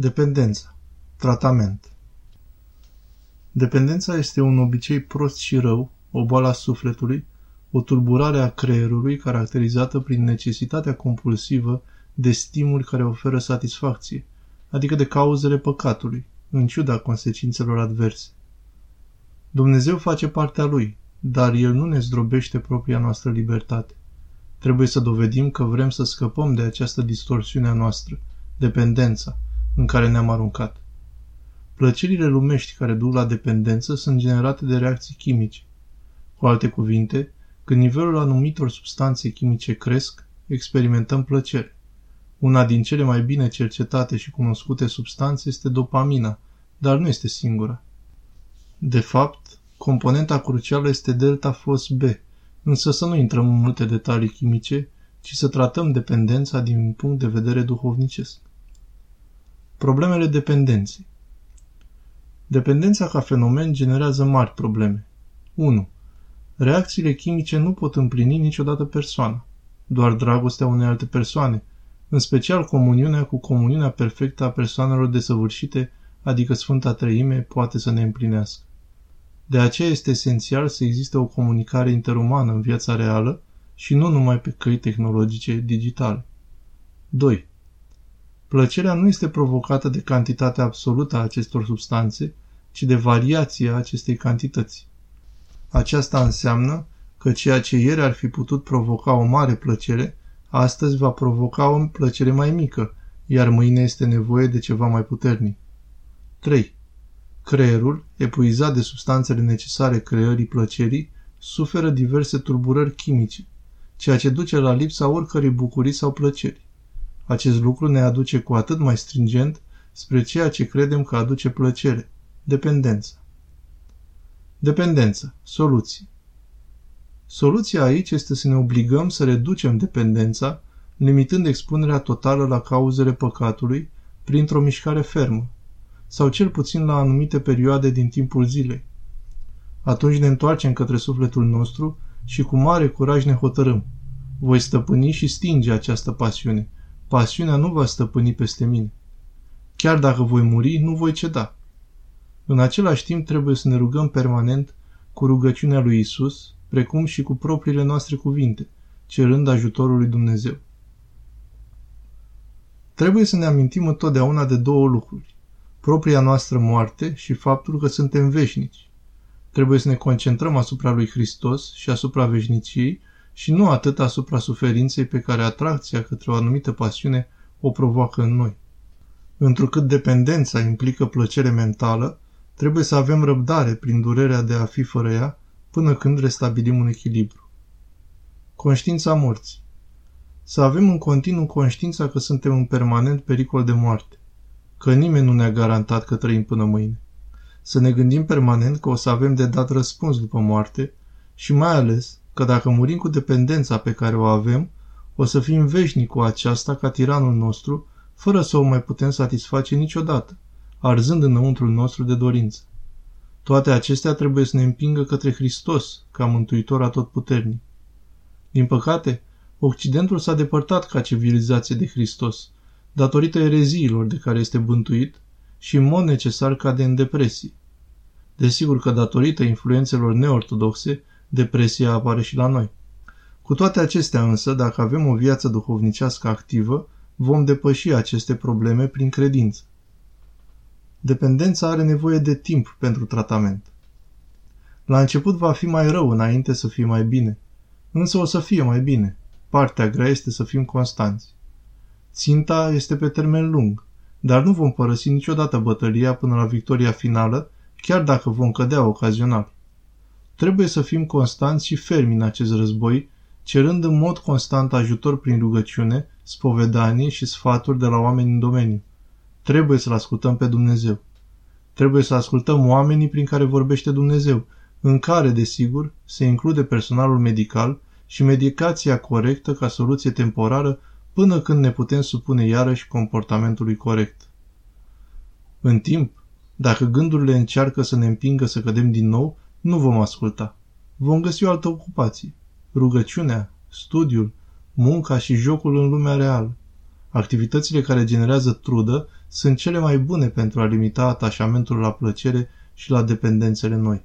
Dependența. Tratament. Dependența este un obicei prost și rău, o boală a sufletului, o tulburare a creierului caracterizată prin necesitatea compulsivă de stimuli care oferă satisfacție, adică de cauzele păcatului, în ciuda consecințelor adverse. Dumnezeu face partea Lui, dar El nu ne zdrobește propria noastră libertate. Trebuie să dovedim că vrem să scăpăm de această distorsiune a noastră, dependența, în care ne-am aruncat. Plăcerile lumești care duc la dependență sunt generate de reacții chimice. Cu alte cuvinte, când nivelul anumitor substanțe chimice cresc, experimentăm plăcere. Una din cele mai bine cercetate și cunoscute substanțe este dopamina, dar nu este singura. De fapt, componenta crucială este delta-fos B, însă să nu intrăm în multe detalii chimice, ci să tratăm dependența din punct de vedere duhovnicesc. Problemele dependenței Dependența ca fenomen generează mari probleme. 1. Reacțiile chimice nu pot împlini niciodată persoana, doar dragostea unei alte persoane, în special comuniunea cu comuniunea perfectă a persoanelor desăvârșite, adică Sfânta Treime, poate să ne împlinească. De aceea este esențial să existe o comunicare interumană în viața reală și nu numai pe căi tehnologice digitale. 2. Plăcerea nu este provocată de cantitatea absolută a acestor substanțe, ci de variația acestei cantități. Aceasta înseamnă că ceea ce ieri ar fi putut provoca o mare plăcere, astăzi va provoca o plăcere mai mică, iar mâine este nevoie de ceva mai puternic. 3. Creierul, epuizat de substanțele necesare creării plăcerii, suferă diverse tulburări chimice, ceea ce duce la lipsa oricărei bucurii sau plăceri. Acest lucru ne aduce cu atât mai stringent spre ceea ce credem că aduce plăcere, dependența. Dependență. Soluții. Soluția aici este să ne obligăm să reducem dependența, limitând expunerea totală la cauzele păcatului printr-o mișcare fermă, sau cel puțin la anumite perioade din timpul zilei. Atunci ne întoarcem către sufletul nostru și cu mare curaj ne hotărâm. Voi stăpâni și stinge această pasiune. Pasiunea nu va stăpâni peste mine. Chiar dacă voi muri, nu voi ceda. În același timp trebuie să ne rugăm permanent cu rugăciunea lui Isus, precum și cu propriile noastre cuvinte, cerând ajutorul lui Dumnezeu. Trebuie să ne amintim întotdeauna de două lucruri. Propria noastră moarte și faptul că suntem veșnici. Trebuie să ne concentrăm asupra lui Hristos și asupra veșniciei și nu atât asupra suferinței pe care atracția către o anumită pasiune o provoacă în noi. Întrucât dependența implică plăcere mentală, Trebuie să avem răbdare prin durerea de a fi fără ea până când restabilim un echilibru. Conștiința morții. Să avem în continuu conștiința că suntem în permanent pericol de moarte, că nimeni nu ne-a garantat că trăim până mâine. Să ne gândim permanent că o să avem de dat răspuns după moarte și mai ales că dacă murim cu dependența pe care o avem, o să fim veșnici cu aceasta ca tiranul nostru, fără să o mai putem satisface niciodată arzând înăuntrul nostru de dorință. Toate acestea trebuie să ne împingă către Hristos, ca mântuitor atotputernic. Din păcate, Occidentul s-a depărtat ca civilizație de Hristos, datorită ereziilor de care este bântuit și în mod necesar cade în depresie. Desigur că datorită influențelor neortodoxe, depresia apare și la noi. Cu toate acestea însă, dacă avem o viață duhovnicească activă, vom depăși aceste probleme prin credință. Dependența are nevoie de timp pentru tratament. La început va fi mai rău înainte să fie mai bine, însă o să fie mai bine. Partea grea este să fim constanți. Ținta este pe termen lung, dar nu vom părăsi niciodată bătălia până la victoria finală, chiar dacă vom cădea ocazional. Trebuie să fim constanți și fermi în acest război, cerând în mod constant ajutor prin rugăciune, spovedanie și sfaturi de la oameni în domeniu. Trebuie să-L ascultăm pe Dumnezeu. Trebuie să ascultăm oamenii prin care vorbește Dumnezeu, în care, desigur, se include personalul medical și medicația corectă ca soluție temporară până când ne putem supune iarăși comportamentului corect. În timp, dacă gândurile încearcă să ne împingă să cădem din nou, nu vom asculta. Vom găsi o altă ocupație. Rugăciunea, studiul, munca și jocul în lumea reală. Activitățile care generează trudă sunt cele mai bune pentru a limita atașamentul la plăcere și la dependențele noi.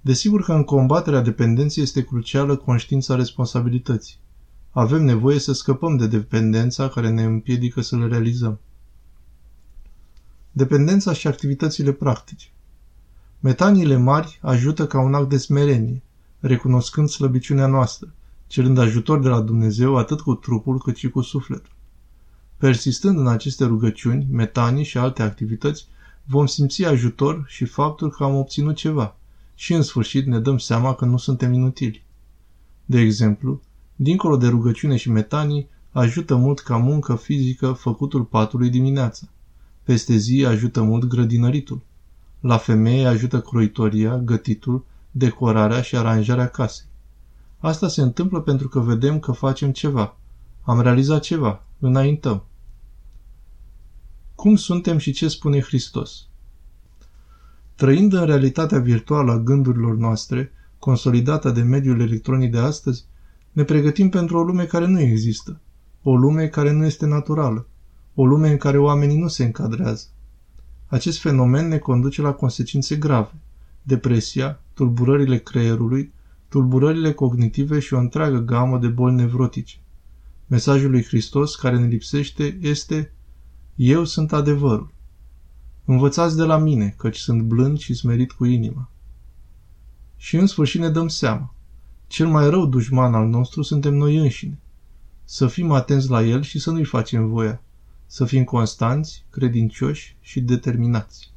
Desigur că în combaterea dependenței este crucială conștiința responsabilității. Avem nevoie să scăpăm de dependența care ne împiedică să le realizăm. Dependența și activitățile practice. Metaniile mari ajută ca un act de smerenie, recunoscând slăbiciunea noastră, cerând ajutor de la Dumnezeu atât cu trupul cât și cu sufletul. Persistând în aceste rugăciuni, metanii și alte activități, vom simți ajutor și faptul că am obținut ceva și în sfârșit ne dăm seama că nu suntem inutili. De exemplu, dincolo de rugăciune și metanii, ajută mult ca muncă fizică făcutul patului dimineața. Peste zi ajută mult grădinăritul. La femeie ajută croitoria, gătitul, decorarea și aranjarea casei. Asta se întâmplă pentru că vedem că facem ceva. Am realizat ceva. Înaintăm. Cum suntem și ce spune Hristos? Trăind în realitatea virtuală a gândurilor noastre, consolidată de mediul electronic de astăzi, ne pregătim pentru o lume care nu există, o lume care nu este naturală, o lume în care oamenii nu se încadrează. Acest fenomen ne conduce la consecințe grave, depresia, tulburările creierului, tulburările cognitive și o întreagă gamă de boli nevrotice. Mesajul lui Hristos care ne lipsește este Eu sunt adevărul. Învățați de la mine, căci sunt blând și smerit cu inima. Și în sfârșit ne dăm seama. Cel mai rău dușman al nostru suntem noi înșine. Să fim atenți la el și să nu-i facem voia. Să fim constanți, credincioși și determinați.